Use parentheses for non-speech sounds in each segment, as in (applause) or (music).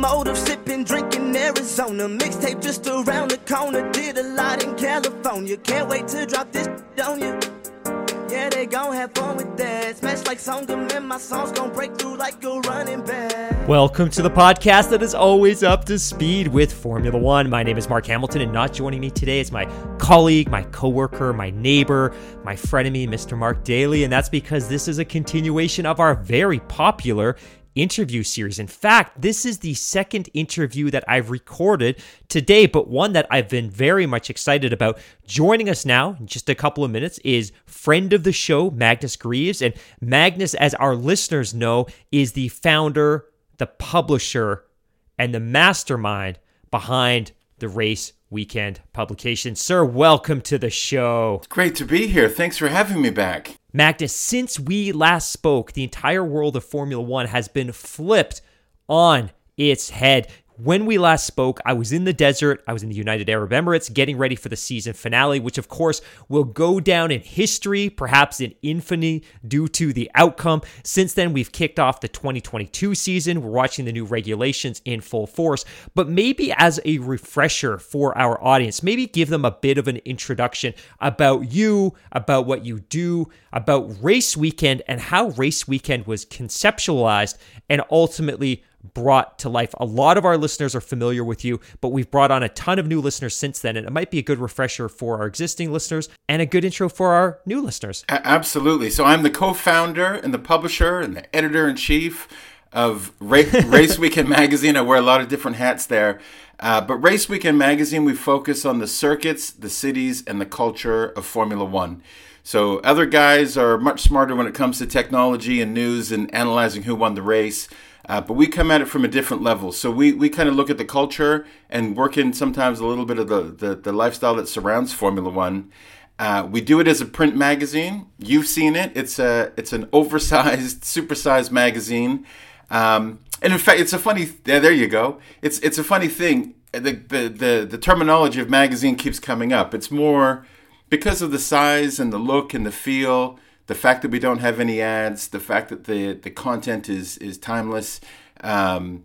A locomotive sipping, drinking Arizona. Mixtape just around the corner. Did a lot in California. Can't wait to drop this on you. Yeah, they gon' have fun with that. Smash like Songam and my songs gon' break through like a running back. Welcome to the podcast that is always up to speed with Formula One. My name is Mark Hamilton, and not joining me today is my colleague, my coworker, my neighbor, my frenemy, Mr. Mark Daly. And that's because this is a continuation of our very popular interview series. In fact, this is the second interview that I've recorded today, but one that I've been very much excited about. Joining us now in just a couple of minutes is friend of the show, Magnus Greaves. And Magnus, as our listeners know, is the founder, the publisher, and the mastermind behind the Race Weekend publication. Sir, welcome to the show. Great to be here. Thanks for having me back. Magnus, since we last spoke, the entire world of Formula One has been flipped on its head. When we last spoke, I was in the desert. I was in the United Arab Emirates getting ready for the season finale, which of course will go down in history, perhaps in infamy due to the outcome. Since then, we've kicked off the 2022 season. We're watching the new regulations in full force. But maybe as a refresher for our audience, maybe give them a bit of an introduction about you, about what you do, about Race Weekend, and how Race Weekend was conceptualized and ultimately brought to life. A lot of our listeners are familiar with you, but we've brought on a ton of new listeners since then, and it might be a good refresher for our existing listeners and a good intro for our new listeners. Absolutely. So I'm the co-founder and the publisher and the editor in chief of Ra- (laughs) Race Weekend magazine. I wear a lot of different hats there. Uh, but Race Weekend magazine, we focus on the circuits, the cities, and the culture of Formula One. So other guys are much smarter when it comes to technology and news and analyzing who won the race. Uh, but we come at it from a different level. So we, we kind of look at the culture and work in sometimes a little bit of the, the, the lifestyle that surrounds Formula One. Uh, we do it as a print magazine. You've seen it. It's a it's an (laughs) oversized, supersized magazine. Um, and in fact, it's a funny. Yeah, there you go. It's it's a funny thing. The, the the the terminology of magazine keeps coming up. It's more because of the size and the look and the feel the fact that we don't have any ads, the fact that the the content is is timeless. Um,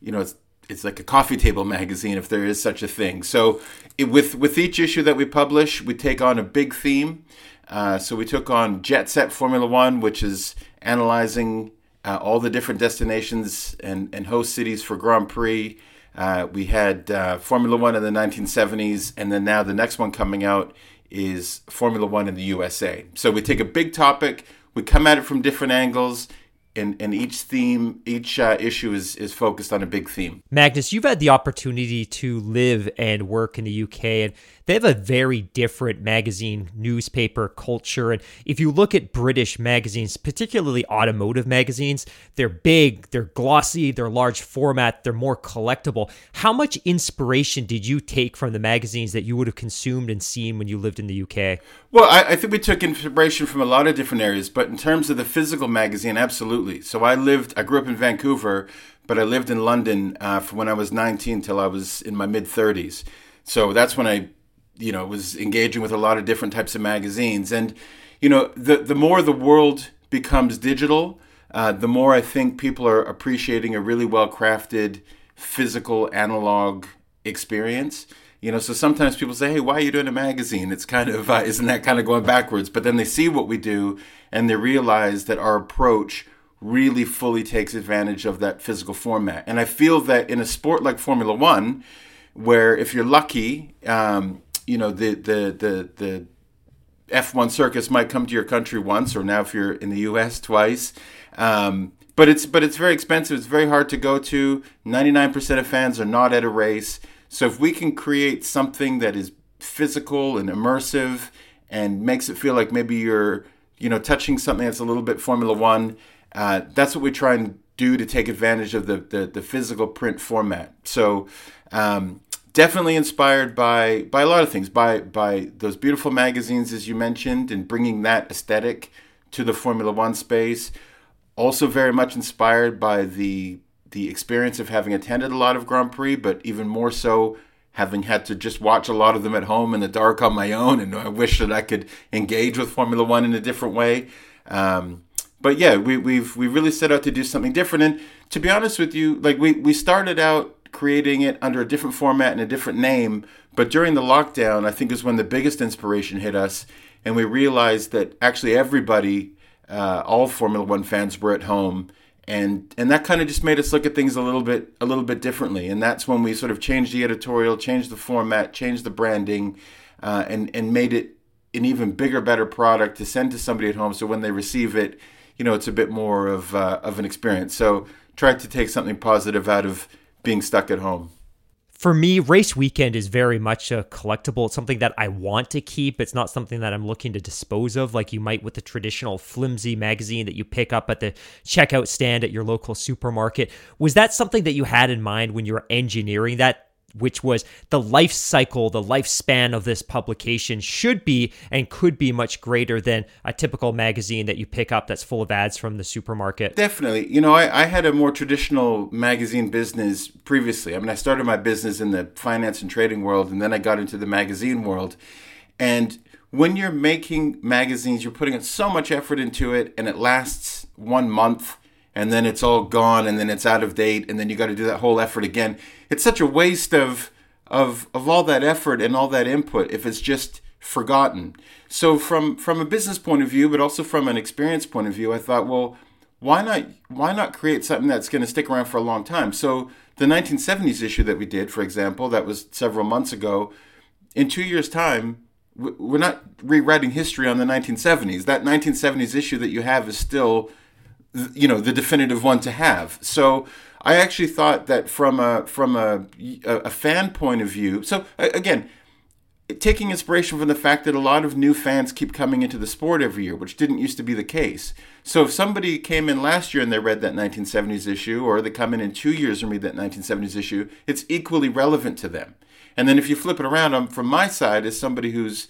you know, it's it's like a coffee table (laughs) magazine if there is such a thing. So it, with with each issue that we publish, we take on a big theme. Uh, so we took on Jet Set Formula One, which is analyzing uh, all the different destinations and, and host cities for Grand Prix. Uh, we had uh, Formula One in the 1970s, and then now the next one coming out is Formula One in the USA. So we take a big topic, we come at it from different angles, and, and each theme, each uh, issue is, is focused on a big theme. Magnus, you've had the opportunity to live and work in the UK, and they have a very different magazine newspaper culture. And if you look at British magazines, particularly automotive magazines, they're big, they're glossy, they're large format, they're more collectible. How much inspiration did you take from the magazines that you would have consumed and seen when you lived in the UK? Well, I, I think we took inspiration from a lot of different areas, but in terms of the physical magazine, absolutely. So I lived, I grew up in Vancouver, but I lived in London uh, from when I was 19 till I was in my mid 30s. So that's when I you know was engaging with a lot of different types of magazines. And you know the the more the world becomes digital uh, the more i think people are appreciating a really well crafted physical analog experience. You know so sometimes people say hey why are you doing a magazine? It's kind of uh, isn't that kind of going backwards? But then they see what we do and they realize that our approach really fully takes advantage of that physical format and i feel that in a sport like formula one where if you're lucky um, you know the the the the F1 circus might come to your country once, or now if you're in the U.S. twice. Um, but it's but it's very expensive. It's very hard to go to. Ninety nine percent of fans are not at a race. So if we can create something that is physical and immersive and makes it feel like maybe you're you know touching something that's a little bit Formula One, uh, that's what we try and do to take advantage of the the, the physical print format. So. Um, definitely inspired by by a lot of things by by those beautiful magazines as you mentioned and bringing that aesthetic to the formula 1 space also very much inspired by the the experience of having attended a lot of Grand Prix, but even more so having had to just watch a lot of them at home in the dark on my own. And I wish that I could engage with Formula One in a different way. Um, but yeah, we, we've we really set out to do something different. And to be honest with you, like we we started out creating it under a different format and a different name. But during the lockdown, I think is when the biggest inspiration hit us, and we realized that actually everybody uh, all Formula One fans were at home, and and that kind of just made us look at things a little bit a little bit differently. And that's when we sort of changed the editorial, changed the format, changed the branding, uh, and and made it an even bigger, better product to send to somebody at home. So when they receive it, you know, it's a bit more of uh, of an experience. So try to take something positive out of being stuck at home for me, race weekend is very much a collectible. It's something that I want to keep. It's not something that I'm looking to dispose of like you might with the traditional flimsy magazine that you pick up at the checkout stand at your local supermarket. Was that something that you had in mind when you were engineering that which was the life cycle, the lifespan of this publication should be and could be much greater than a typical magazine that you pick up that's full of ads from the supermarket. Definitely. You know, I, I had a more traditional magazine business previously. I mean, I started my business in the finance and trading world, and then I got into the magazine world. And when you're making magazines, you're putting so much effort into it, and it lasts one month and then it's all gone and then it's out of date and then you got to do that whole effort again. It's such a waste of of of all that effort and all that input if it's just forgotten. So from from a business point of view but also from an experience point of view i thought well why not why not create something that's going to stick around for a long time? So the 1970s issue that we did for example that was several months ago in 2 years time we're not rewriting history on the 1970s that 1970s issue that you have is still you know the definitive one to have. So I actually thought that from a from a a fan point of view. So again, taking inspiration from the fact that a lot of new fans keep coming into the sport every year, which didn't used to be the case. So if somebody came in last year and they read that 1970s issue, or they come in in two years and read that 1970s issue, it's equally relevant to them. And then if you flip it around, um, from my side, as somebody who's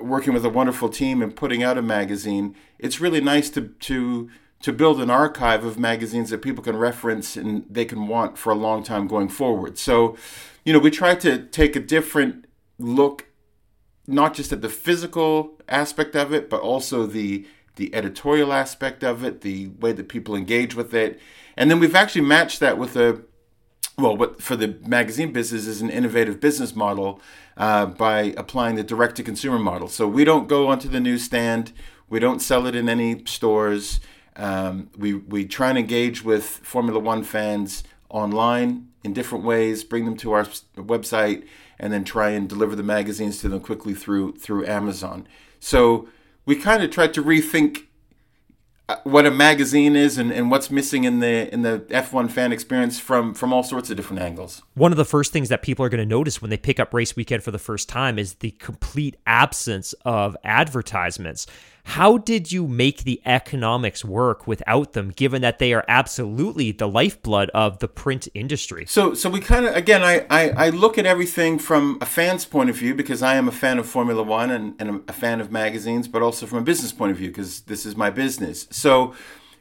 working with a wonderful team and putting out a magazine, it's really nice to to to build an archive of magazines that people can reference and they can want for a long time going forward. So, you know, we try to take a different look, not just at the physical aspect of it, but also the the editorial aspect of it, the way that people engage with it, and then we've actually matched that with a well, what for the magazine business is an innovative business model uh, by applying the direct to consumer model. So we don't go onto the newsstand, we don't sell it in any stores. Um, we, we try and engage with Formula One fans online in different ways, bring them to our website, and then try and deliver the magazines to them quickly through through Amazon. So we kind of tried to rethink uh, what a magazine is and, and what's missing in the in the F1 fan experience from from all sorts of different angles. One of the first things that people are going to notice when they pick up race weekend for the first time is the complete absence of advertisements. How did you make the economics work without them, given that they are absolutely the lifeblood of the print industry? So, so we kind of again, I, I, I look at everything from a fan's point of view because I am a fan of Formula One and, and a fan of magazines, but also from a business point of view because this is my business. So,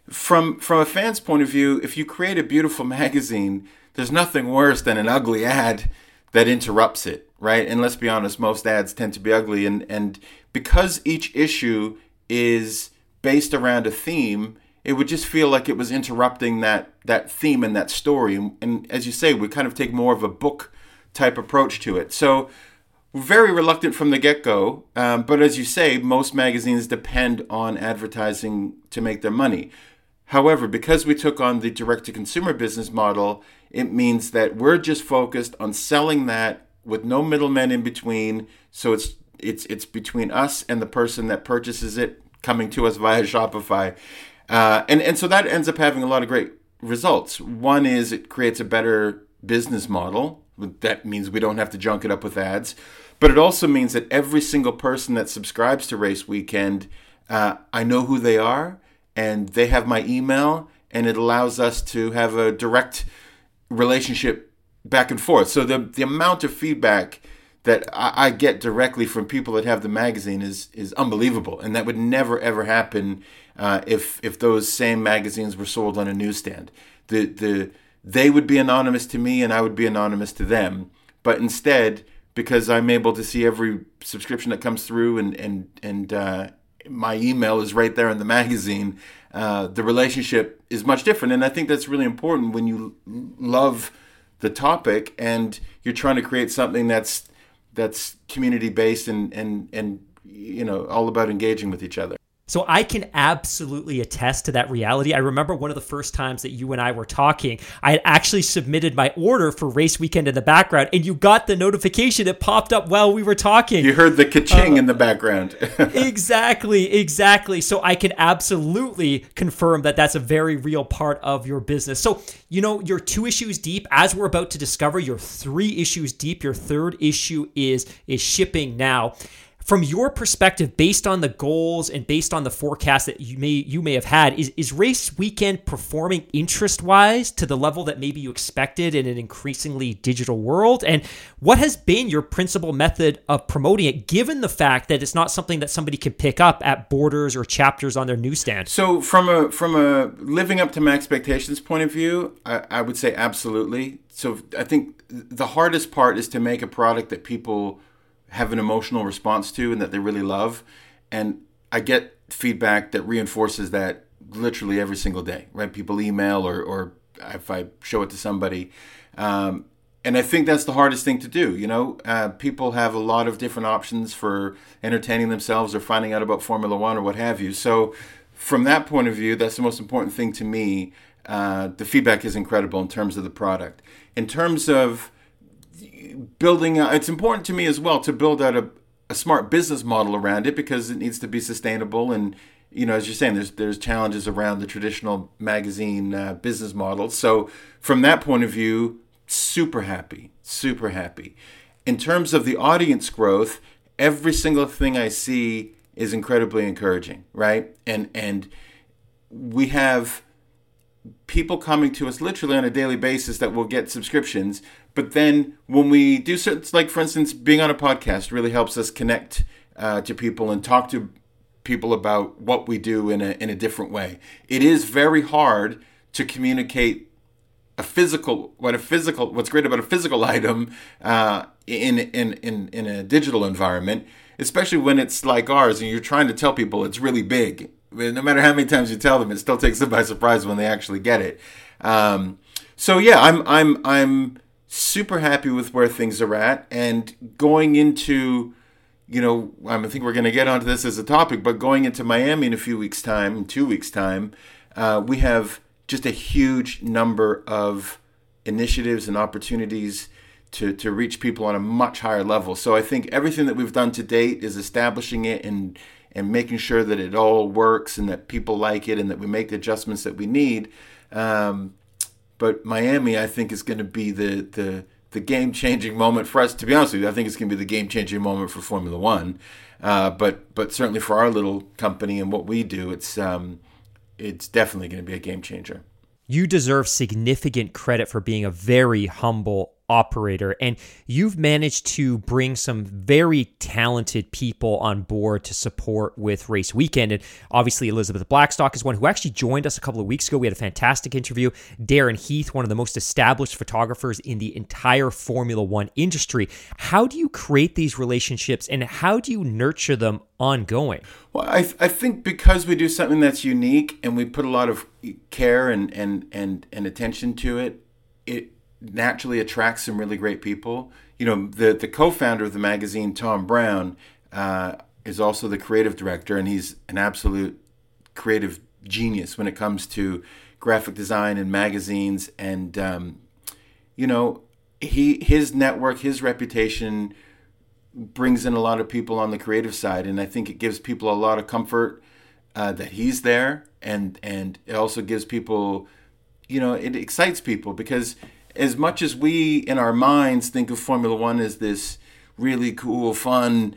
from from a fan's point of view, if you create a beautiful (laughs) magazine, there's nothing worse than an ugly ad that interrupts it, right? And let's be honest, most ads tend to be ugly, and and because each issue is based around a theme, it would just feel like it was interrupting that that theme and that story. And, and as you say, we kind of take more of a book type approach to it. So very reluctant from the get go. Um, but as you say, most magazines depend on advertising to make their money. However, because we took on the direct to consumer business model, it means that we're just focused on selling that with no middlemen in between. So it's it's it's between us and the person that purchases it coming to us via Shopify. Uh, and and so that ends up having a lot of great results. One is it creates a better business model. That means we don't have to junk it up with ads, but it also means that every single person that subscribes to Race Weekend, uh, I know who they are, and they have my email, and it allows us to have a direct relationship back and forth. So the the amount of feedback that I, I, get directly from people that have the magazine is is unbelievable, and that would never ever happen uh, if if those same magazines were sold on a newsstand. The the they would be anonymous to me, and I would be anonymous to them. But instead, because I'm able to see every subscription that comes through, and and and uh, my email is right there in the magazine, uh, the relationship is much different. And I think that's really important when you love the topic and you're trying to create something that's that's community based and and and you know all about engaging with each other. So I can absolutely attest to that reality. I remember one of the first times that you and I were talking, I had actually submitted my order for race weekend in the background, and you got the notification. It popped up while we were talking. You heard the ka-ching uh, in the background. (laughs) exactly, exactly. So I can absolutely confirm that that's a very real part of your business. So, you know, you're two issues deep. As we're about to discover, you're three issues deep. Your third issue is is shipping now from your perspective, based on the goals and based on the forecast that you may you may have had, is, is race weekend performing interest wise to the level that maybe you expected in an increasingly digital world? And what has been your principal method of promoting it, given the fact that it's not something that somebody can pick up at borders or chapters on their newsstand? So from a from a living up to my expectations point of view, I, I would say absolutely. So I think the hardest part is to make a product that people have an emotional response to and that they really love. And I get feedback that reinforces that literally every single day, right? People email or, or if I show it to somebody. Um, and I think that's the hardest thing to do. You know, uh, people have a lot of different options for entertaining themselves or finding out about Formula One or what have you. So, from that point of view, that's the most important thing to me. Uh, the feedback is incredible in terms of the product. In terms of building it's important to me as well to build out a, a smart business model around it because it needs to be sustainable. And you know as you're saying there's there's challenges around the traditional magazine uh, business model. So from that point of view super happy super happy. In terms of the audience growth every single thing i see is incredibly encouraging right? And and we have people coming to us literally on a daily basis that will get subscriptions but then when we do certain, like for instance, being on a podcast really helps us connect uh, to people and talk to people about what we do in a in a different way. It is very hard to communicate a physical what a physical what's great about a physical (laughs) item uh, in, in in in a digital environment, especially when it's like ours and you're trying to tell people it's really big. No matter how many times you tell them, it still takes them by surprise when they actually get it. Um, so yeah, I'm I'm I'm super happy with where things are at. And going into you know i think we're going to get onto this as a topic but going into miami in a few weeks time two weeks time uh, we have just a huge number of initiatives and opportunities to, to reach people on a much higher level. So i think everything that we've done to date is establishing it and and making sure that it all works and that people like it and that we make the adjustments that we need. Um, but Miami, I think, is going to be the the the game changing moment for us. To be honest with you, I think it's going to be the game changing moment for Formula One. Uh, but but certainly for our little company and what we do, it's um, it's definitely going to be a game changer. You deserve significant credit for being a very humble operator. And you've managed to bring some very talented people on board to support with Race Weekend. And obviously, Elizabeth Blackstock is one who actually joined us a couple of weeks ago. We had a fantastic interview. Darren Heath, one of the most established photographers in the entire Formula One industry. How do you create these relationships and how do you nurture them ongoing? Well, I, I think because we do something that's unique and we put a lot of care and, and, and, and attention to it, it naturally attracts some really great people. You know, the the co-founder of the magazine, Tom Brown, uh, is also the creative director, and he's an absolute creative genius when it comes to graphic design and magazines. And um, you know, he his network, his reputation brings in a lot of people on the creative side, and I think it gives people a lot of comfort uh, that he's there, and and it also gives people, you know, it excites people because as much as we in our minds think of Formula One as this really cool, fun,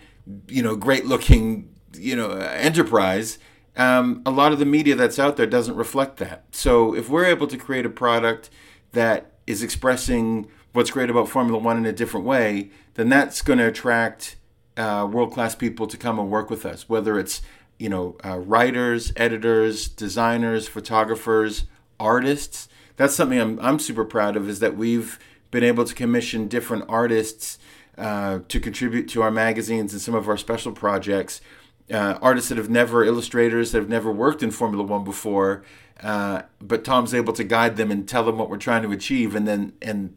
you know, great looking, you know, enterprise. Um, a lot of the media that's out there doesn't reflect that. So if we're able to create a product that is expressing what's great about Formula One in a different way, then that's going to attract uh, world class people to come and work with us. Whether it's you know uh, writers, editors, designers, photographers, artists. That's something I'm I'm super proud of. Is that we've been able to commission different artists uh, to contribute to our magazines and some of our special projects. Uh, artists that have never, illustrators that have never worked in Formula One before, uh, but Tom's able to guide them and tell them what we're trying to achieve, and then and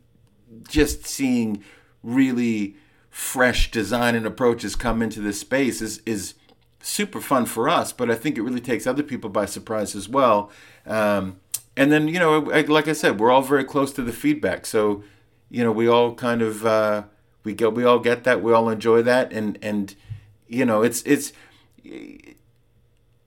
just seeing really fresh design and approaches come into this space is is super fun for us. But I think it really takes other people by surprise as well. Um, and then you know, like I said, we're all very close to the feedback, so you know, we all kind of uh, we get we all get that, we all enjoy that, and and you know, it's it's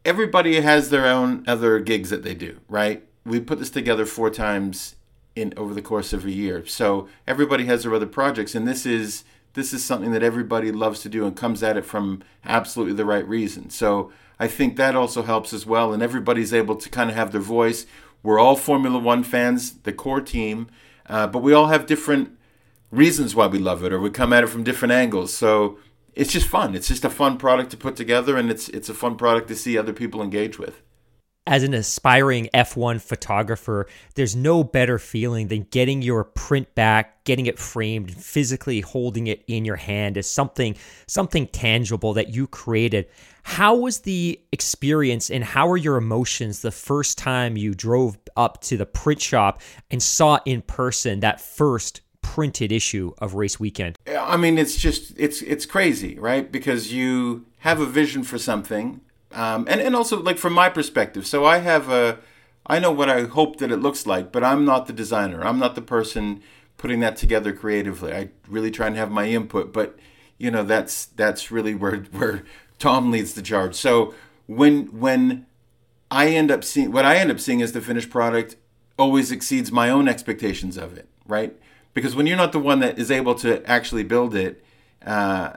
everybody has their own other gigs that they do, right? We put this together four times in over the course of a year. So everybody has their other projects and this is this is something that everybody loves to do and comes at it from absolutely the right reason. So I think that also helps as well and everybody's able to kind of have their voice. We're all Formula 1 fans, the core team, uh, but we all have different reasons why we love it or we come at it from different angles. So it's just fun. It's just a fun product to put together, and it's it's a fun product to see other people engage with. As an aspiring F1 photographer, there's no better feeling than getting your print back, getting it framed, physically holding it in your hand as something something tangible that you created. How was the experience and how were your emotions the first time you drove up to the print shop and saw in person that first printed issue of Race Weekend? I mean, it's just it's it's crazy, right? Because you have a vision for something, um, and and also like from my perspective. So I have a, I know what I hope that it looks like, but I'm not the designer. I'm not the person putting that together creatively. I really try and have my input, but you know that's that's really where (laughs) where Tom leads the charge. So when when I end up seeing what I end up seeing is the finished product always exceeds my own expectations of it, right? because when you're not the one that is able to actually build it, uh,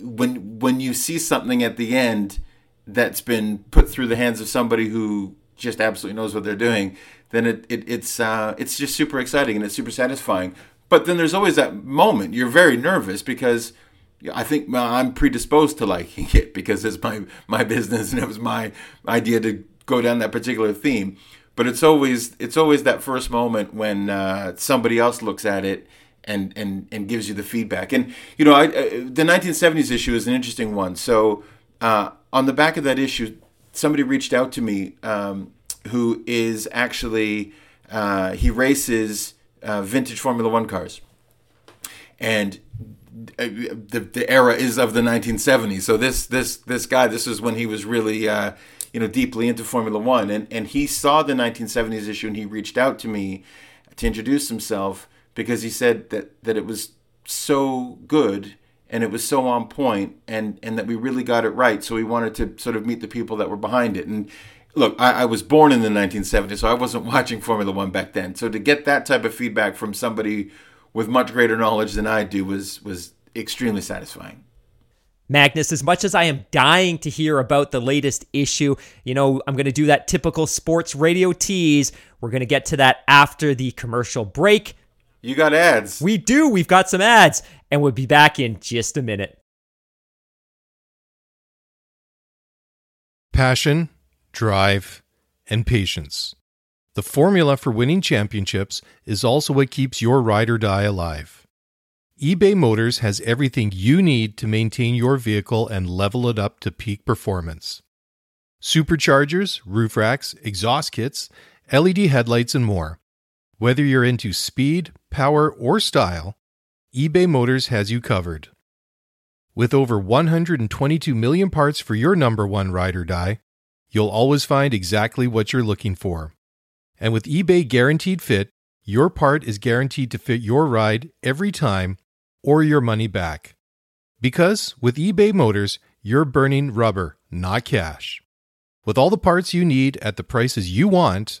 when when you see something at the end that's been put through the hands of somebody who just absolutely knows what they're doing, then it, it it's uh, it's just super exciting and it's super satisfying. But then there's always that moment you're very nervous because I think I'm predisposed to liking it because it's my my business and it was my idea to go down that particular theme but it's always it's always that first moment when uh, somebody else looks at it and and and gives you the feedback. And you know, I, uh, the 1970s issue is an interesting one. So uh, on the back of that issue, somebody reached out to me um, who is actually uh, he races uh, vintage Formula One cars, and uh, the the era is of the 1970s. So this this this guy, this is when he was really uh, you know deeply into Formula One, and and he saw the 1970s issue and he reached out to me to introduce himself because he said that that it was so good and it was so on point and and that we really got it right. So we wanted to sort of meet the people that were behind it and. Look, I, I was born in the 1970s, so I wasn't (laughs) watching Formula One back then. So to get that type of feedback from somebody with much greater knowledge than I do was was extremely satisfying. Magnus, as much as I am dying to hear about the latest issue, you know, I'm going to do that typical sports radio tease. We're going to get to that after the commercial break. You got ads. We do. We've got some ads, and we'll be back in just a minute. Passion, drive, and patience. The formula for winning championships is also what keeps your ride or die alive eBay Motors has everything you need to maintain your vehicle and level it up to peak performance. Superchargers, roof racks, exhaust kits, LED headlights, and more. Whether you're into speed, power, or style, eBay Motors has you covered. With over 122 million parts for your number one ride or die, you'll always find exactly what you're looking for. And with eBay Guaranteed Fit, your part is guaranteed to fit your ride every time or your money back. Because with eBay Motors, you're burning rubber, not cash. With all the parts you need at the prices you want,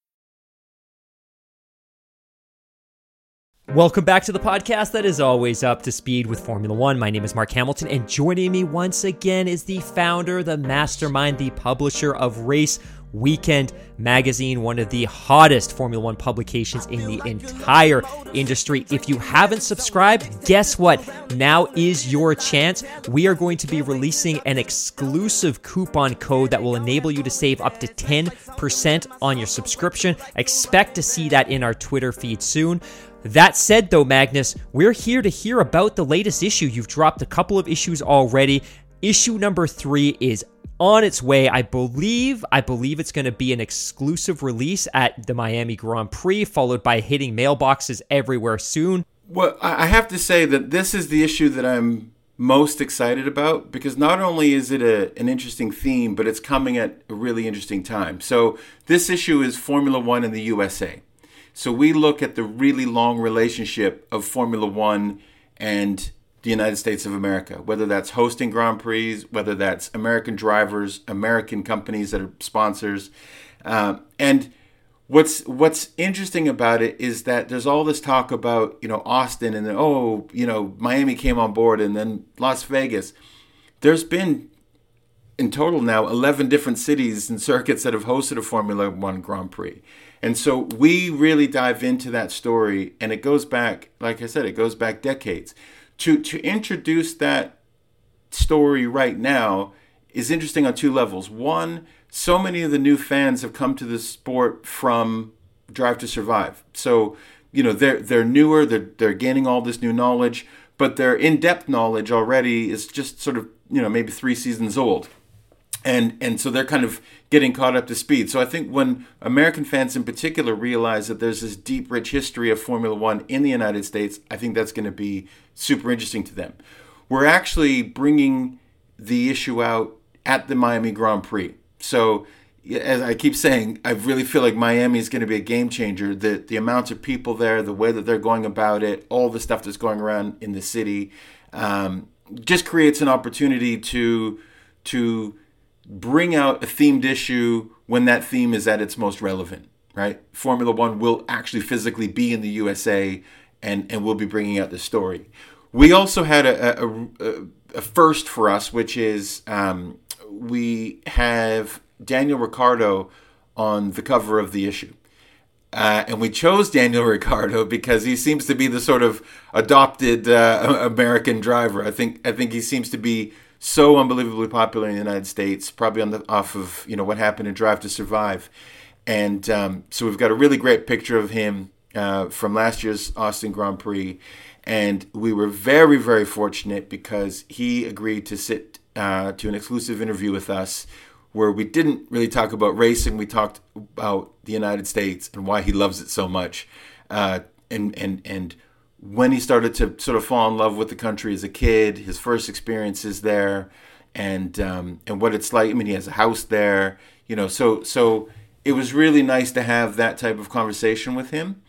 Welcome back to the podcast that is always up to speed with Formula One. My name is Mark Hamilton, and joining me once again is the founder, the mastermind, the publisher of Race Weekend Magazine, one of the hottest Formula One publications in the entire industry. If you haven't subscribed, guess what? Now is your chance. We are going to be releasing an exclusive coupon code that will enable you to save up to 10% on your subscription. Expect to see that in our Twitter feed soon. That said, though, Magnus, we're here to hear about the latest issue. You've dropped a couple of issues already. Issue number three is on its way. I believe, I believe it's going to be an exclusive release at the Miami Grand Prix, followed by hitting mailboxes everywhere soon. Well, I have to say that this is the issue that I'm most excited about because not only is it a, an interesting theme, but it's coming at a really interesting time. So, this issue is Formula One in the USA. So we look at the really long relationship of Formula One and the United States of America, whether that's hosting Grand Prix, whether that's American drivers, American companies that are sponsors. Uh, and what's what's interesting about it is that there's all this talk about you know Austin and then oh you know Miami came on board and then Las Vegas. There's been in total now 11 different cities and circuits that have hosted a Formula One Grand Prix. And so we really dive into that story, and it goes back, like I said, it goes back decades. To to introduce that story right now is interesting on two levels. One, so many of the new fans have come to the sport from Drive to Survive. So, you know, they're they're newer, they're they're gaining all this new knowledge, but their in-depth knowledge already is just sort of, you know, maybe 3 seasons old and and so they're kind of getting caught up to speed. So I think when American fans in particular realize that there's this deep, rich history of Formula One in the United States, I think that's going to be super interesting to them. We're actually bringing the issue out at the Miami Grand Prix. So as I keep saying, I really feel like Miami is going to be a game changer. The the amounts of people there, the way that they're going about it, all the stuff that's going around in the city, um, just creates an opportunity to to bring out a themed issue when that theme is at its most relevant, right? Formula One will actually physically be in the USA and, and we'll be bringing out the story. We also had a, a, a, a first for us, which is um, we have Daniel Ricciardo on the cover of the issue. Uh, and we chose Daniel (laughs) Ricciardo because he seems to be the sort of adopted uh, American driver. I think I think he seems to be so unbelievably popular in the United States, probably on the off of you know what happened in Drive to Survive, and um, so we've got a really great picture of him uh, from last year's Austin Grand Prix, and we were very very fortunate because he agreed to sit uh, to an exclusive interview with us. Where we didn't really talk about racing, we talked about the United States and why he loves it so much, uh, and and and when he started to sort of fall in love with the country as a kid, his first experiences there, and um, and what it's like. I mean, he has a house there, you know. So so it was really nice to have that type of conversation with him,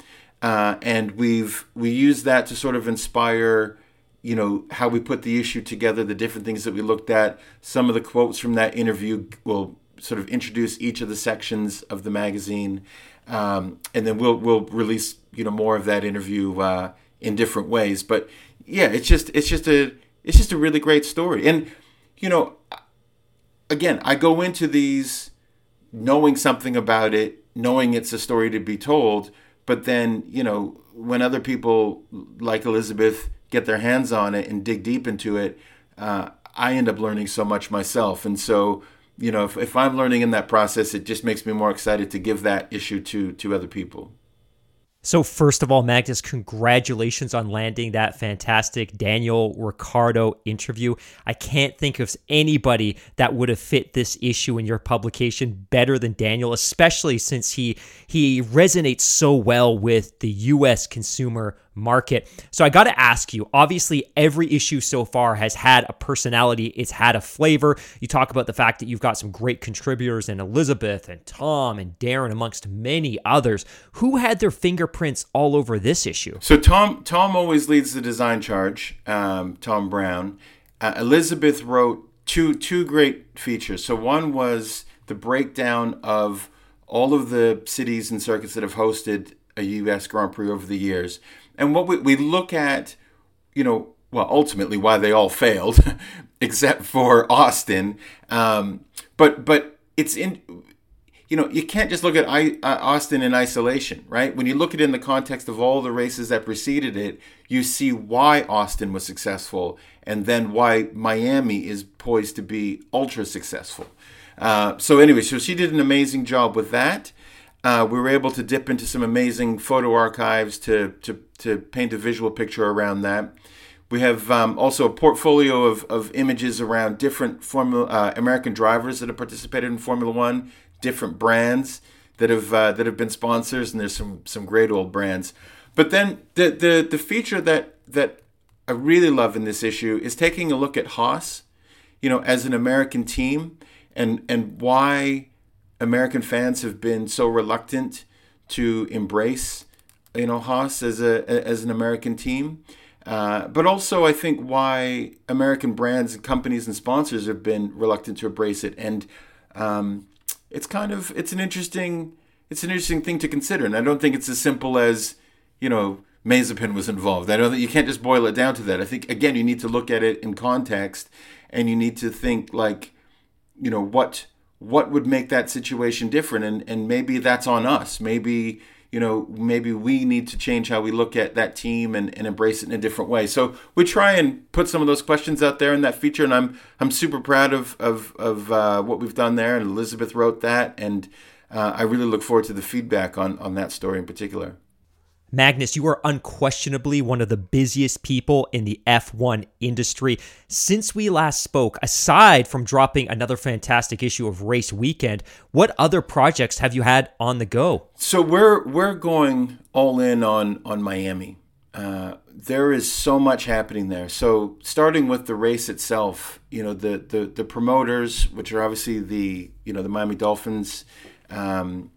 uh, and we've we use that to sort of inspire. You know how we put the issue together, the different things that we looked at. Some of the quotes from that interview will sort of introduce each of the sections of the magazine, um, and then we'll we'll release you know more of that interview uh, in different ways. But yeah, it's just it's just a it's just a really great story. And you know, again, I go into these knowing something about it, knowing it's a story to be told, but then, you know, when other people like Elizabeth get their hands on it and dig deep into it, uh, I end up learning so much myself. And so you know, if, if I'm learning in that process, it just makes me more excited to give that issue to to other people. So, first of all, Magnus, congratulations on landing that fantastic Daniel Ricciardo interview. I can't think of anybody that would have fit this issue in your publication better than Daniel, especially since he he resonates so well with the US consumer market. So I got to ask you obviously, every issue so far has had a personality, it's had a flavor. You talk about the fact that you've got some great contributors in Elizabeth and Tom and Darren, amongst many others. Who had their fingerprints all over this issue? So Tom, Tom always leads the design charge. Um, Tom Brown, uh, Elizabeth wrote two two great features. So one was the breakdown of all of the cities and circuits that have hosted a U.S. Grand Prix over the years and what we, we look at, you know, well, ultimately why they all failed, (laughs) except for Austin. Um, but but it's in, you know, you can't just look at I, uh, Austin in isolation, right? When you look at it in the context of all the races that preceded it, you see why Austin was successful, and then why Miami is poised to be ultra successful. Uh, so anyway, so she did an amazing job with that. Uh, we were able to dip into some amazing photo archives to, to, to paint a visual picture around that. We have um, also a portfolio of, of images around different Formula uh, American drivers that have participated in Formula One, different brands that have uh, that have been sponsors, and there's some some great old brands. But then the the the feature that that I really love in this issue is taking a look at Haas, you know, as an American team, and and why American fans have been so reluctant to embrace, you know, Haas as a as an American team. Uh, but also, I think why American brands and companies and sponsors have been reluctant to embrace it, and um, it's kind of it's an interesting it's an interesting thing to consider. And I don't think it's as simple as you know Mazepin was involved. I that you can't just boil it down to that. I think again you need to look at it in context, and you need to think like, you know, what what would make that situation different? And and maybe that's on us. Maybe you know maybe we need to change how we look at that team and, and embrace it in a different way. So we try and put some of those questions out there in that feature and i'm i'm super proud of of, of uh, what we've done there and elizabeth wrote that and uh, i really look forward to the feedback on on that story in particular Magnus, you are unquestionably one of the busiest people in the F1 industry. Since we last spoke, aside from dropping another fantastic issue of Race Weekend, what other projects have you had on the go? So we're we're going all in on on Miami. Uh, there is so much happening there. So starting with the race itself, you know, the the, the promoters, which are obviously the you know the Miami Dolphins. Um,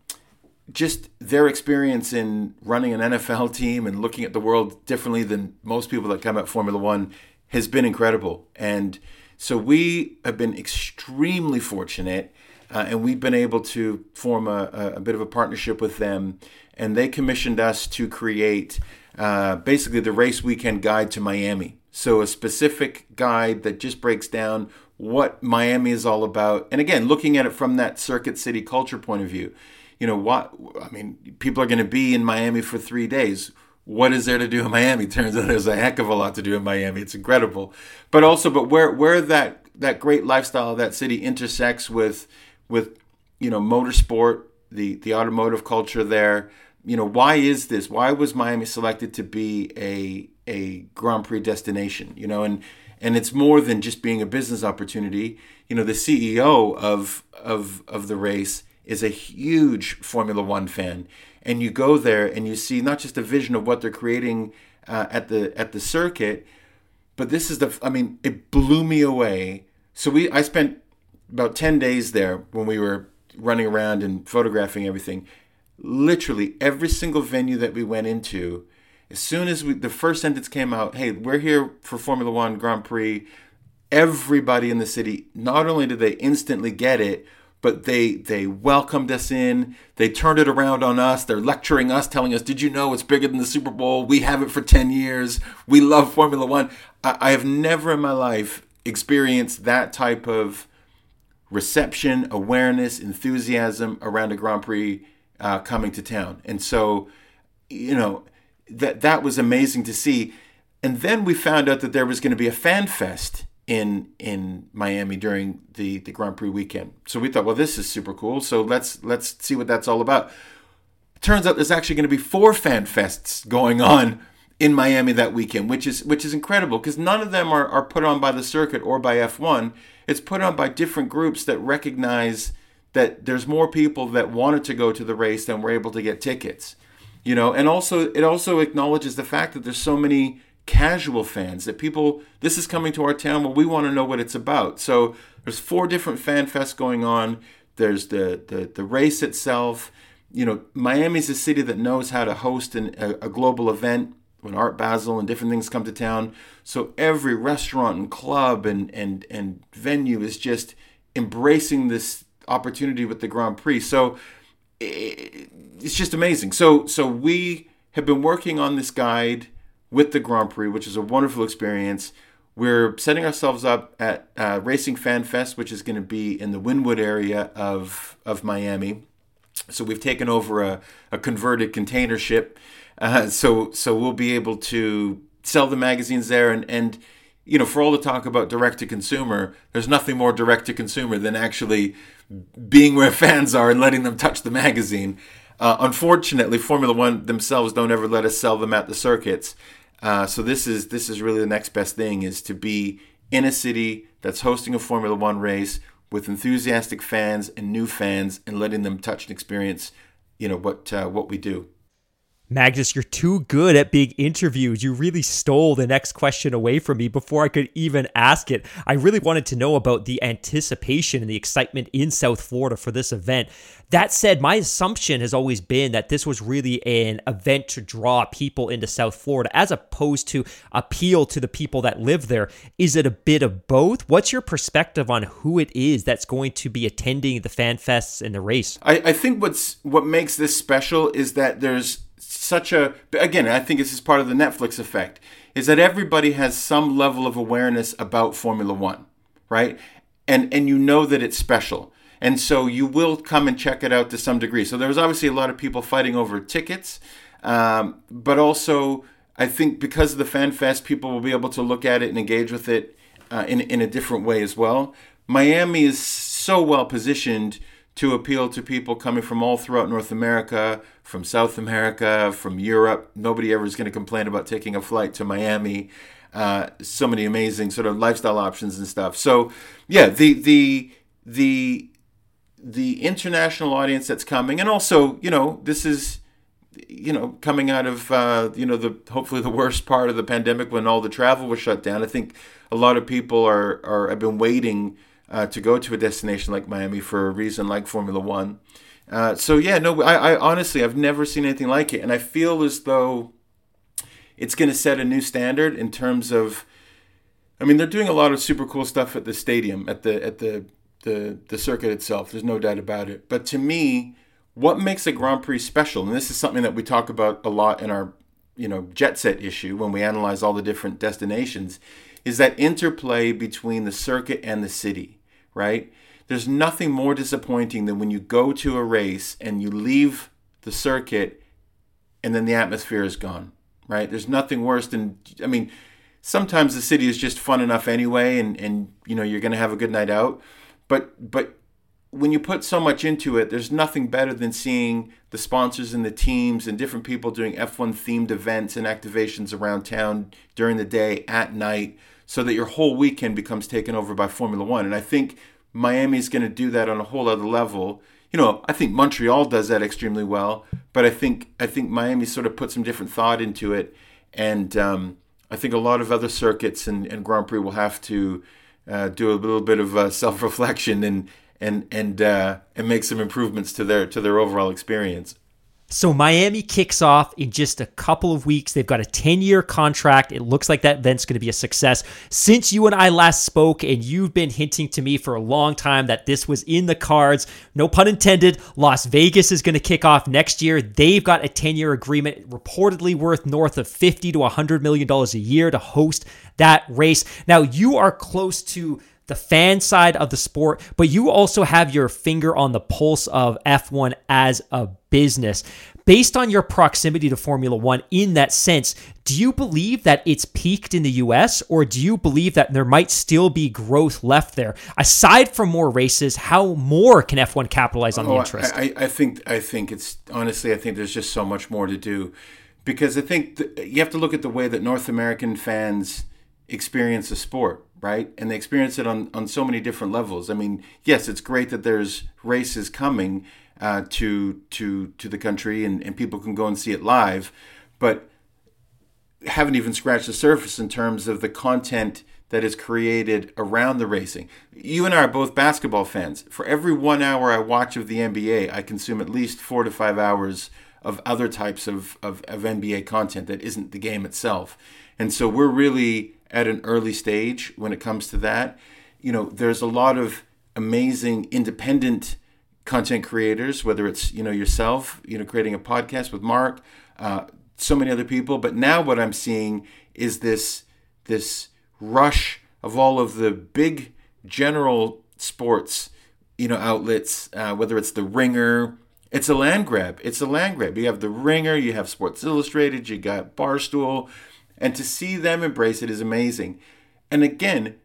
just their experience in running an NFL team and looking at the world differently than most people that come at Formula One has been incredible. And so we have been extremely fortunate, uh, and we've been able to form a, a, bit of a partnership with them. And they commissioned us to create uh, basically the race weekend guide to Miami. So a specific guide that just breaks down what Miami is all about. And again, looking at it from that circuit city culture point of view you know what i mean people are going to be in miami for three days. What is there to do in miami? (laughs) Turns out there's a heck of a lot to do in miami. It's incredible. But also but where where that that great lifestyle of that city intersects with with you know motorsport the the automotive culture there you know why is this? Why was miami selected to be a a grand prix destination you know? And and it's more than just being a business opportunity. You know the ceo of of of the race is a huge Formula One fan, and you go there and you see not just a vision of what they're creating uh, at the at the circuit, but this is the I mean it blew me away. So we I spent about ten days there when we were running around and photographing everything. Literally every single venue that we went into, as soon as we, the first sentence came out, "Hey, we're here for Formula One Grand Prix." Everybody in the city not only did they instantly get it, but they they welcomed us in. They turned it around on us. They're lecturing us, telling us, "Did you know it's bigger than the Super Bowl? We have it for ten years. We love Formula One." I, I have never in my life experienced that type of reception, awareness, enthusiasm around a Grand Prix uh, coming to town, and so you know that that was amazing to see. And then we found out that there was going to be a fan fest in in Miami during the the Grand Prix weekend. So we thought, well, this is super cool. So let's let's see what that's all about. Turns out there's actually going to be four fan fests going on in Miami that weekend, which is which is incredible because none of them are, are put on by the circuit or by F1. It's put on by different groups that recognize that there's more people that wanted to go to the race than were able to get tickets. You know, and also it also acknowledges the fact that there's so many casual fans that people this is coming to our town well we want to know what it's about. So there's four different fan fests going on. There's the the, the race itself. You know miami's a city that knows how to host an, a, a global event when art basel and different things come to town. So every restaurant and club and and and venue is just embracing this opportunity with the grand prix. So it, it's just amazing. So so we have been working on this guide with the Grand Prix, which is a wonderful experience. We're setting ourselves up at uh, Racing Fan Fest, which is going to be in the Wynwood area of, of Miami. So we've taken over a, a converted container ship. Uh, so so we'll be able to sell the magazines there and, and you know, for all the talk about direct to consumer, there's nothing more direct to consumer than actually being where (laughs) fans are and letting them touch the magazine. Uh, unfortunately, Formula One themselves don't ever let us sell them at the circuits. Uh, so this is this is really the next best thing is to be in a city that's hosting a Formula One race with enthusiastic fans and new fans and letting them touch and experience, you know what uh, what we do. Magnus, you're too good at big interviews. You really stole the next question away from me before I could even ask it. I really wanted to know about the anticipation and the excitement in South Florida for this event. That said, my assumption has always been that this was really an event to draw people into South Florida as opposed to appeal to the people that live there. Is it a bit of both? What's your perspective on who it is that's going to be attending the fan fests and the race? I, I think what's what makes this special is that there's such a again i think this is part of the netflix effect is that everybody has some level of awareness about formula one right? And and you know that it's special. And so you will come and check it out to some degree. So there was obviously a lot of people fighting over tickets um, but also i think because of the fan fest people will be able to look at it and engage with it uh, in, in a different way as well. Miami is so well positioned to appeal to people coming from all throughout North America, from South America, from Europe. Nobody ever is going to complain about taking a flight to Miami. Uh, so many amazing sort of lifestyle options and stuff. So, yeah, the the the the international audience that's coming, and also, you know, this is you know coming out of uh, you know the hopefully the worst part of the pandemic when all the travel was shut down. I think a lot of people are are have been waiting uh, to go to a destination like Miami for a reason like Formula One. Uh, so yeah, no, I, I honestly I've never seen anything like it, and I feel as though it's going to set a new standard in terms of. I mean, they're doing a lot of super cool stuff at the stadium, at the at the the, the circuit itself. There's no doubt about it. But to me, what makes a Grand Prix special, and this is something that we talk about a lot in our you know jet set issue when we analyze all the different destinations, is that interplay between the circuit and the city, right? There's nothing more disappointing than when you go to a race and you leave the circuit and then the atmosphere is gone, right? There's nothing worse than, I mean, sometimes the city is just fun enough anyway and, and you know, you're going to have a good night out. But, but when you put so much into it, there's nothing better than seeing the sponsors and the teams and different people doing F1 themed events and activations around town during the day, at night so that your whole weekend becomes taken over by Formula One. And I think Miami is going to do that on a whole other level. You know, I think Montreal does that extremely well, but I think I think Miami sort of put some different thought into it, and um, I think a lot of other circuits and, and Grand Prix will have to uh, do a little bit of uh, self reflection and and and uh, and make some improvements to their to their overall experience. So Miami kicks off in just a couple of weeks. They've got a 10 year contract. It looks like that event's going to be a success. Since you and I last spoke, and you've been hinting to me for a long time that this was in the cards, no pun intended, Las Vegas is going to kick off next year. They've got a 10 year agreement, reportedly worth north of 50 to 100 million dollars a year to host that race. Now, you are close to the fan side of the sport, but you also have your finger on the pulse of F1 as a business. based on your proximity to Formula One in that sense, do you believe that it's peaked in the US or do you believe that there might still be growth left there? Aside from more races, how more can F1 capitalize on Oh, the interest? I, I think I think it's honestly I think there's just so much more to do because I think th- you have to look at the way that North American fans experience the sport, right? And they experience it on on so many different levels. I mean, yes, it's great that there's races coming uh, to to to the country and, and people can go and see it live, but haven't even scratched the surface in terms of the content that is created around the racing. You and I are both basketball fans. For every one hour I watch of the NBA, I consume at least four to five hours of other types of, of, of NBA content that isn't the game itself. And so we're really at an early stage when it comes to that. You know, there's a lot of amazing independent content creators, whether it's you know yourself, you know, creating a podcast with Mark, uh, so many other people. But now what I'm seeing is this this rush of all of the big general sports, you know, outlets, uh, whether it's the Ringer. It's a land grab. It's a land grab. You have the Ringer, you have Sports Illustrated, you got Barstool, and to see them embrace it is amazing. And again,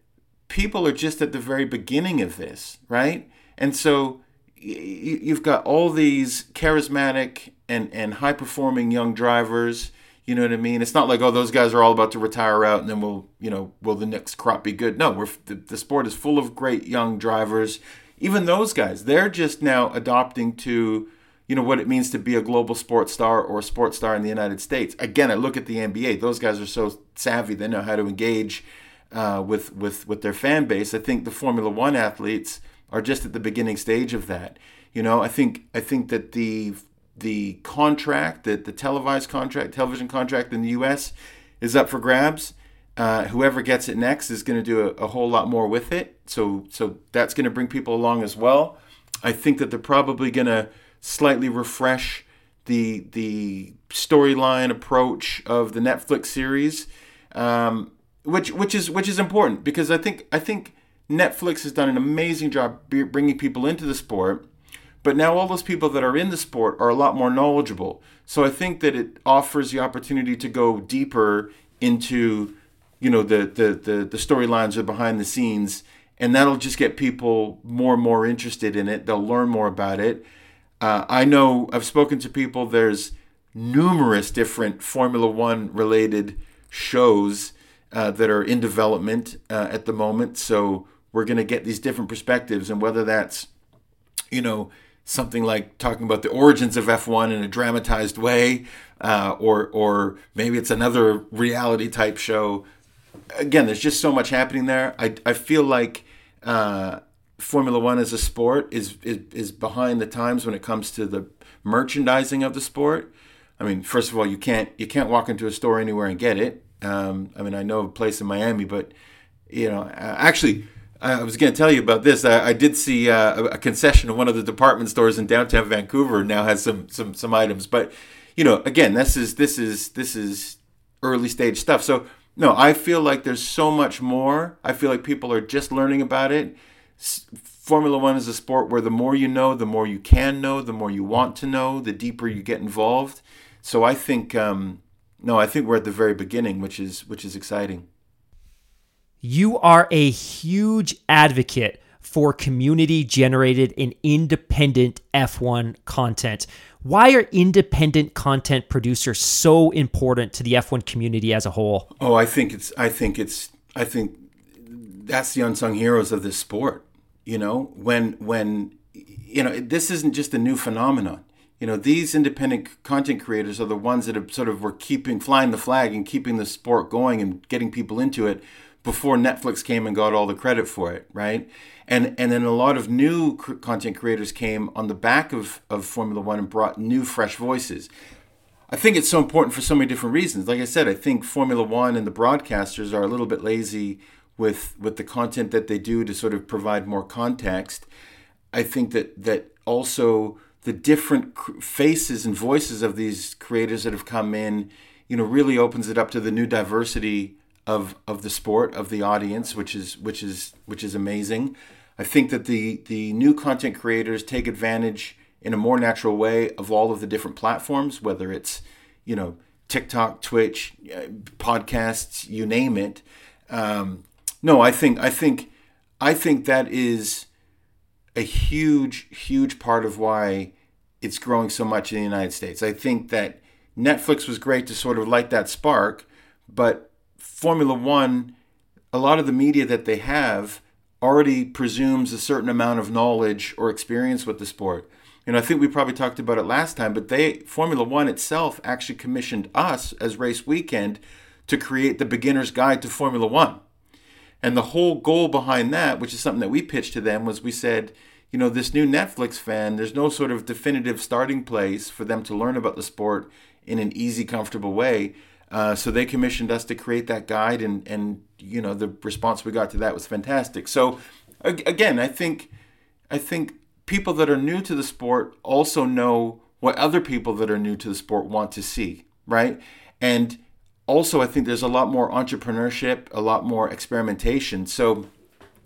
people are just at the very beginning of this, right? And so you've got all these charismatic and, and high performing young drivers. You know what I mean? It's not like oh those guys are all about to retire out and then we'll you know will the next crop be good? No, we're the, the sport is full of great young drivers. Even those guys, they're just now adopting to you know what it means to be a global sports star or a sports star in the United States. Again, I look at the NBA; those guys are so savvy; they know how to engage uh, with with with their fan base. I think the Formula One athletes are just at the beginning stage of that. You know, I think I think that the the contract, that the televised contract, television contract in the U.S. is up for grabs. Uh, whoever gets it next is going to do a, a, whole lot more with it. So so that's going to bring people along as well. I think that they're probably going to slightly refresh the the storyline approach of the Netflix series, um, which which is which is important because I think I think Netflix has done an amazing job bringing people into the sport, but now all those people that are in the sport are a lot more knowledgeable. So I think that it offers the opportunity to go deeper into, you know, the the the, the storylines or behind the scenes, and that'll just get people more and more interested in it. They'll learn more about it. Uh, I know I've spoken to people. There's numerous different Formula One related shows uh, that are in development uh, at the moment. So we're going to get these different perspectives, and whether that's, you know, something like talking about the origins of F1 in a dramatized way, uh, or or maybe it's another reality type show. Again, there's just so much happening there. I, I feel like uh, Formula One as a sport is, is is behind the times when it comes to the merchandising of the sport. I mean, first of all, you can't you can't walk into a store anywhere and get it. Um, I mean, I know a place in Miami, but you know, actually, I was going to tell you about this. I, I did see uh, a concession of one of the department stores in downtown Vancouver now has some some some items, but you know, again, this is this is this is early stage stuff. So no, I feel like there's so much more. I feel like people are just learning about it. Formula One is a sport where the more you know, the more you can know, the more you want to know, the deeper you get involved. So I think, um, no, I think we're at the very beginning, which is which is exciting. You are a huge advocate for community generated and independent F1 content. Why are independent content producers so important to the F1 community as a whole? Oh, I think it's I think it's I think that's the unsung heroes of this sport. You know, when when you know, this isn't just a new phenomenon. You know, these independent content creators are the ones that have sort of were keeping flying the flag and keeping the sport going and getting people into it before Netflix came and got all the credit for it, right? And and then a lot of new content creators came on the back of, of Formula One and brought new, fresh voices. I think it's so important for so many different reasons. Like I said, I think Formula One and the broadcasters are a little bit lazy with with the content that they do to sort of provide more context. I think that that also the different faces and voices of these creators that have come in, you know, really opens it up to the new diversity of of the sport of the audience, which is which is which is amazing. I think that the the new content creators take advantage in a more natural way of all of the different platforms, whether it's, you know, TikTok, Twitch, uh, podcasts, you name it. Um, no, I think I think I think that is a huge, huge part of why it's growing so much in the United States. I think that Netflix was great to sort of light that spark, but Formula One, a lot of the media that they have already presumes a certain amount of knowledge or experience with the sport. And I think we probably talked about it last time, but they Formula One itself actually commissioned us as Race Weekend to create the beginner's guide to Formula One. And the whole goal behind that, which is something that we pitched to them, was we said, you know, this new Netflix fan, there's no sort of definitive starting place for them to learn about the sport in an easy, comfortable way. Uh, so they commissioned us to create that guide, and and you know the response we got to that was fantastic. So again, I think I think people that are new to the sport also know what other people that are new to the sport want to see, right? And also, I think there's a lot more entrepreneurship, a lot more experimentation. So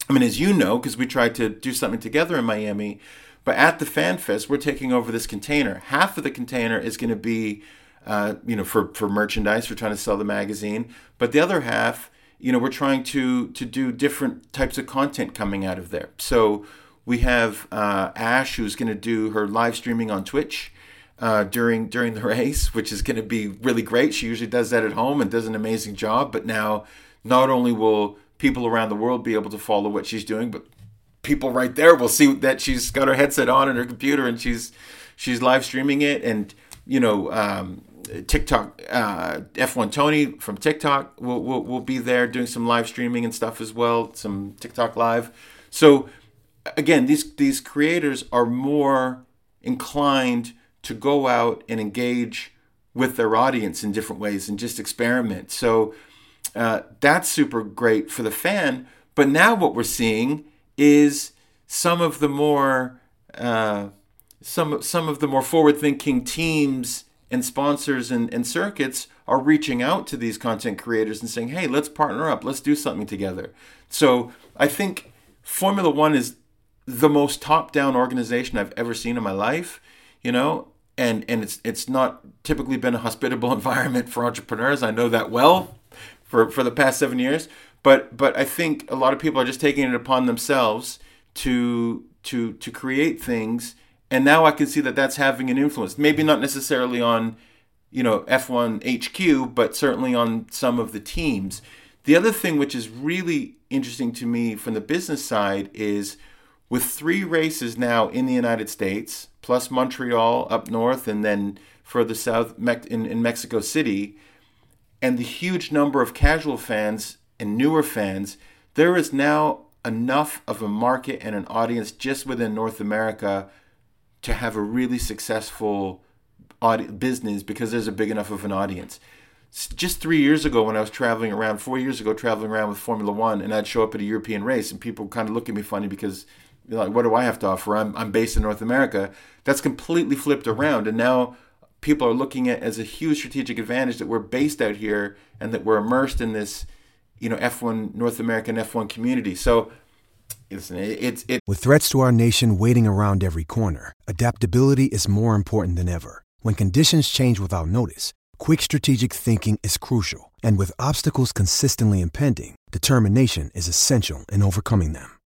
I mean, as you know, because we tried to do something together in Miami, but at the Fan Fest, we're taking over this container. Half of the container is going to be, uh, you know, for, for merchandise. We're trying to sell the magazine, but the other half, you know, we're trying to to do different types of content coming out of there. So we have uh, Ash, who's going to do her live streaming on Twitch. Uh, during during the (laughs) race, which is going to be really great. She usually does that at home and does an amazing job. But now, not only will people around the world be able to follow what she's doing, but people right there will see that she's got her headset on and her computer and she's she's live streaming it and you know um, TikTok uh, F1 Tony from TikTok will, will will be there doing some live streaming and stuff as well, some TikTok live. So again, these these creators are more inclined to go out and engage with their audience in different ways and just experiment. So uh, that's super great for the fan. But now what we're seeing is some of the more uh, some some of the more forward-thinking teams and sponsors and, and circuits are reaching out to these content creators and saying, "Hey, let's partner up. Let's do something together." So I think Formula One is the most top-down organization I've ever seen in my life. You know, and and it's it's not typically been a hospitable (laughs) environment for entrepreneurs. I know that well for for the past seven years. But but I think a lot of people are just taking it upon themselves to to to create things, and now I can see that that's having an influence. Maybe not necessarily on you know F1 HQ, but certainly on some of the teams. The other thing which is really interesting to me from the business side is with three races now in the United States, plus Montreal up north, and then further south in, in Mexico City, and the huge number of casual fans and newer fans, there is now enough of a market and an audience just within North America to have a really successful business because there's a big enough of an audience. Just three years ago, when I was traveling around, four years ago, traveling around with Formula One, and I'd show up at a European race, and people kind of look at me funny because, like, what do I have to offer? I'm, I'm based in North America. That's completely flipped around, and now people are looking at as a huge strategic advantage that we're based out here and that we're immersed in this, you know, F1 North American F1 community. So listen, it's it. With threats to our nation waiting around every corner, adaptability is more important than ever. When conditions change without notice, quick strategic thinking is crucial, and with obstacles consistently impending, determination is essential in overcoming them.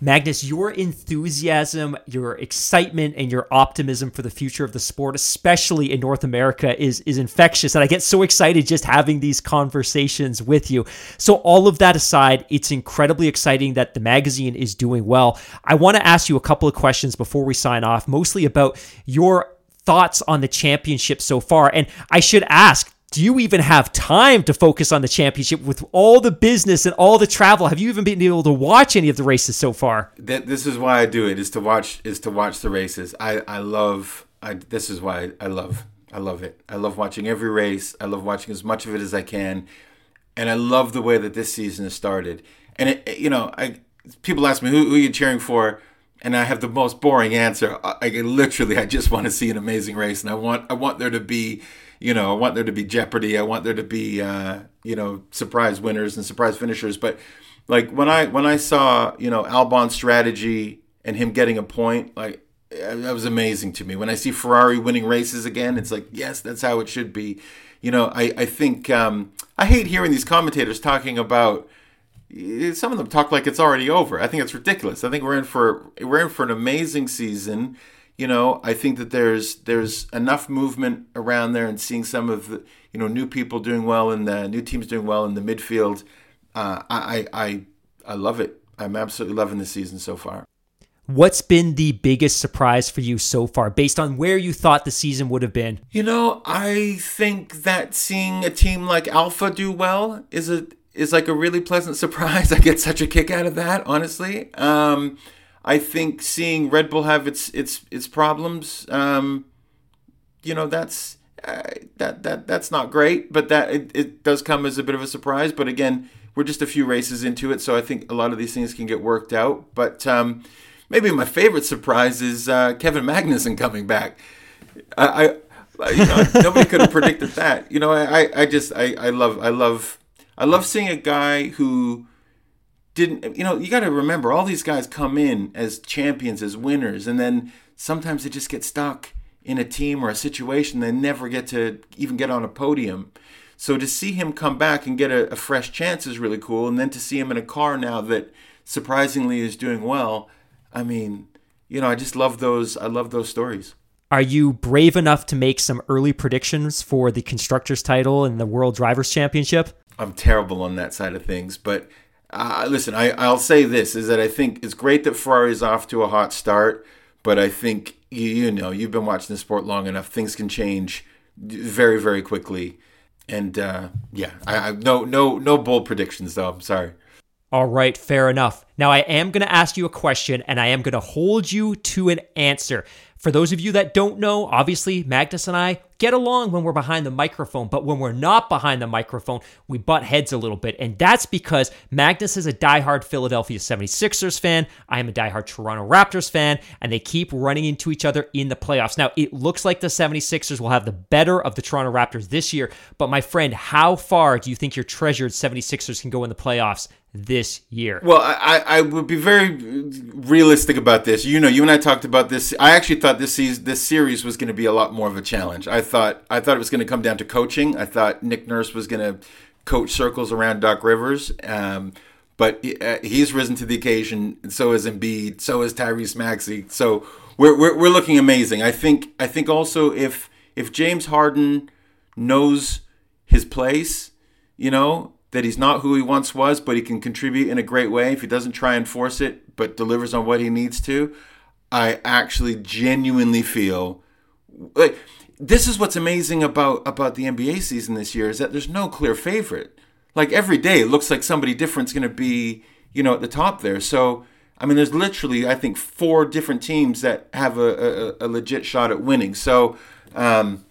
Magnus, your enthusiasm, your excitement, and your optimism for the future of the sport, especially in North America, is, is infectious. And I get so excited just having these conversations with you. So, all of that aside, it's incredibly exciting that the magazine is doing well. I want to ask you a couple of questions before we sign off, mostly about your thoughts on the championship so far. And I should ask, do you even have time to focus on the championship with all the business and all the travel? Have you even been able to watch any of the races so far? This is why I do it is to watch is to watch the races. I I love I this is why I love I love it. I love watching every race. I love watching as much of it as I can, and I love the way that this season has started. And it, you know I people ask me who, who are you cheering for, and I have the most boring answer. I, I literally I just want to see an amazing race, and I want I want there to be you know, I want there to be jeopardy. I want there to be, uh, you know, surprise winners and surprise finishers. But like when I when I saw, you know, Albon's strategy and him getting a point, like that was amazing to me. When I see Ferrari winning races again, it's like, yes, that's how it should be. You know, I I think um, I hate hearing these commentators talking about. Some of them talk like it's already over. I think it's ridiculous. I think we're in for we're in for an amazing season you know, I think that there's there's enough movement around there, and seeing some of the you know new people doing well and the new teams doing well in the midfield. Uh, I I I love it. I'm absolutely loving the season so far. What's been the biggest surprise for you so far, based on where you thought the season would have been? You know, I think that seeing a team like Alpha do well is a is like a really pleasant (laughs) surprise. I get such a kick out of that, honestly. Um, I think seeing Red Bull have its its its problems, um, you know, that's uh, that that that's not great. But that it, it does come as a bit of a surprise. But again, we're just a few races into it, so I think a lot of these things can get worked out. But um, maybe my favorite surprise is uh, Kevin Magnussen coming back. I, I you know, (laughs) nobody could have predicted that. You know, I, I just I, I love I love I love seeing a guy who didn't you know you got to remember all these guys come in as champions as winners and then sometimes they just get stuck in a team or a situation they never get to even get on a podium. So to see him come back and get a, a fresh chance is really cool and then to see him in a car now that surprisingly is doing well i mean you know i just love those i love those stories. Are you brave enough to make some early predictions for the constructors title and the world drivers championship? I'm terrible on that side of things but uh, listen, I, I'll say this is that I think it's great that Ferrari's off to a hot start, but I think you, you know you've been watching the sport long enough. Things can change very very quickly, and uh, yeah, I, I no no no bold predictions though. I'm sorry. All right, fair enough. Now I am going to ask you a question, and I am going to hold you to an answer. For those of you that don't know, obviously Magnus and I get along when we're behind the microphone, but when we're not behind the microphone, we butt heads a little bit. And that's because Magnus is a diehard Philadelphia 76ers fan. I am a diehard Toronto Raptors fan, and they keep running into each other in the playoffs. Now, it looks like the 76ers will have the better of the Toronto Raptors this year, but my friend, how far do you think your treasured 76ers can go in the playoffs this year? Well, I, I would be very realistic about this. You know, you and I talked about this. I actually thought this season, this series was going to be a lot more of a challenge. I thought I thought it was going to come down to coaching. I thought Nick Nurse was going to coach circles around Doc Rivers. Um, but uh, he's risen to the occasion, and so has Embiid, so has Tyrese Maxey. So we're, we're, we're looking amazing. I think I think also if if James Harden knows his place, you know, that he's not who he once was, but he can contribute in a great way if he doesn't try and force it, but delivers on what he needs to. I actually genuinely feel like this is what's amazing about about the NBA season this year is that there's no clear favorite. Like every day, it looks like somebody different's going to be, you know, at the top there. So, I mean, there's literally, I think, four different teams that have a, a, a legit shot at winning. So, um,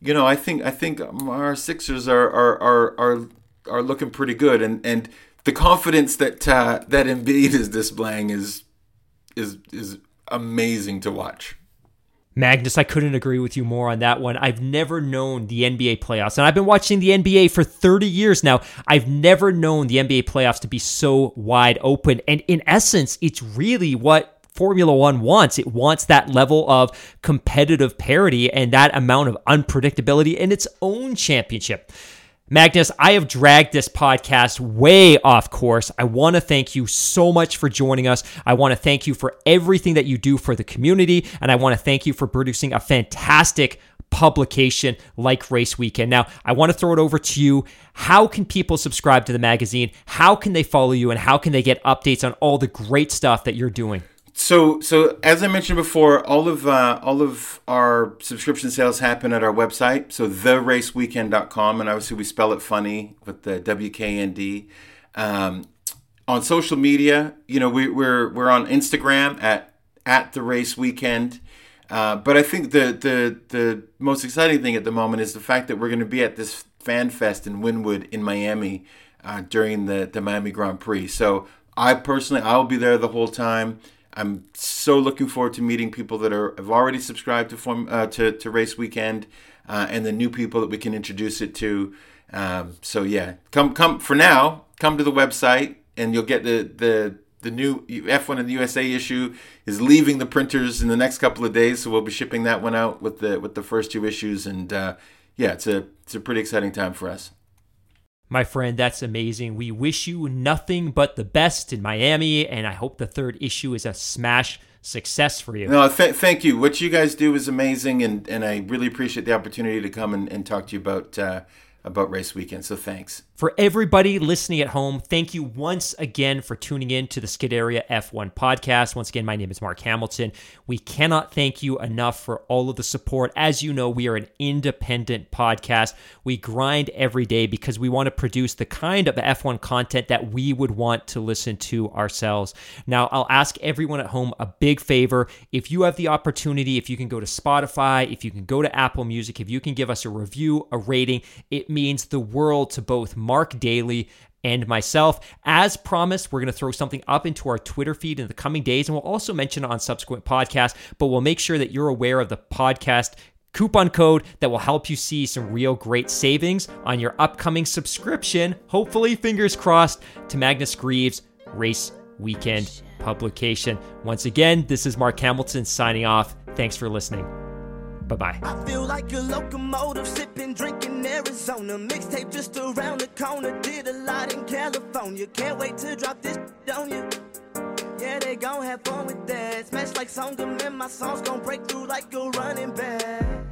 you know, I think I think our Sixers are are are, are are looking pretty good, and and the confidence that uh, that Embiid is displaying is is is amazing to watch. Magnus, I couldn't agree with you more on that one. I've never known the NBA playoffs, and I've been watching the NBA for 30 years now. I've never known the NBA playoffs to be so wide open. And in essence, it's really what Formula One wants. It wants that level of competitive parity and that amount of unpredictability in its own championship. Magnus, I have dragged this podcast way off course. I want to thank you so much for joining us. I want to thank you for everything that you do for the community, and I want to thank you for producing a fantastic publication like Race Weekend. Now, I want to throw it over to you. How can people subscribe to the magazine? How can they follow you? And how can they get updates on all the great stuff that you're doing? So, so as I mentioned before, all of uh, all of our subscription sales happen at our website, so theraceweekend.com, and obviously we spell it funny with the WKND. Um, on social media, you know, we, we're we're on Instagram at at the Race Weekend. Uh, but I think the, the the most exciting thing at the moment is the fact that we're going to be at this fan fest in Wynwood in Miami uh, during the, the Miami Grand Prix. So I personally, I'll be there the whole time. I'm so looking forward to meeting people that are have already subscribed to form uh, to to Race Weekend, uh, and the new people that we can introduce it to. Um, so yeah, come come for now. Come to the website, and you'll get the the the new F1 in the USA issue is leaving the printers in the next couple of days, so we'll be shipping that one out with the with the first two issues, and uh, yeah, it's a it's a pretty exciting time for us. My friend, that's amazing. We wish you nothing but the best in Miami, and I hope the third issue is a smash success for you. No, th- thank you. What you guys do is amazing, and, and I really appreciate the opportunity to come and, and talk to you about uh, about race weekend. So thanks. For everybody listening at home, thank you once again for tuning in to the Skid Area F1 podcast. Once again, my name is Mark Hamilton. We cannot thank you enough for all of the support. As you know, we are an independent podcast. We grind every day because we want to produce the kind of F1 content that we would want to listen to ourselves. Now, I'll ask everyone at home a big favor. If you have the opportunity, if you can go to Spotify, if you can go to Apple Music, if you can give us a review, a rating, it means the world to both Mark Daly and myself. As promised, we're going to throw something up into our Twitter feed in the coming days, and we'll also mention it on subsequent podcasts, but we'll make sure that you're aware of the podcast coupon code that will help you see some real great savings on your upcoming subscription, hopefully, fingers crossed, to Magnus Greaves Race Weekend publication. Once again, this is Mark Hamilton signing off. Thanks for listening. Bye bye. I feel like a locomotive sipping, drinking Arizona. Mixtape just around the corner. Did a lot in California. Can't wait to drop this on you. Yeah, they gon' have fun with that. Smash like Songam and my songs gon' break through like a running back.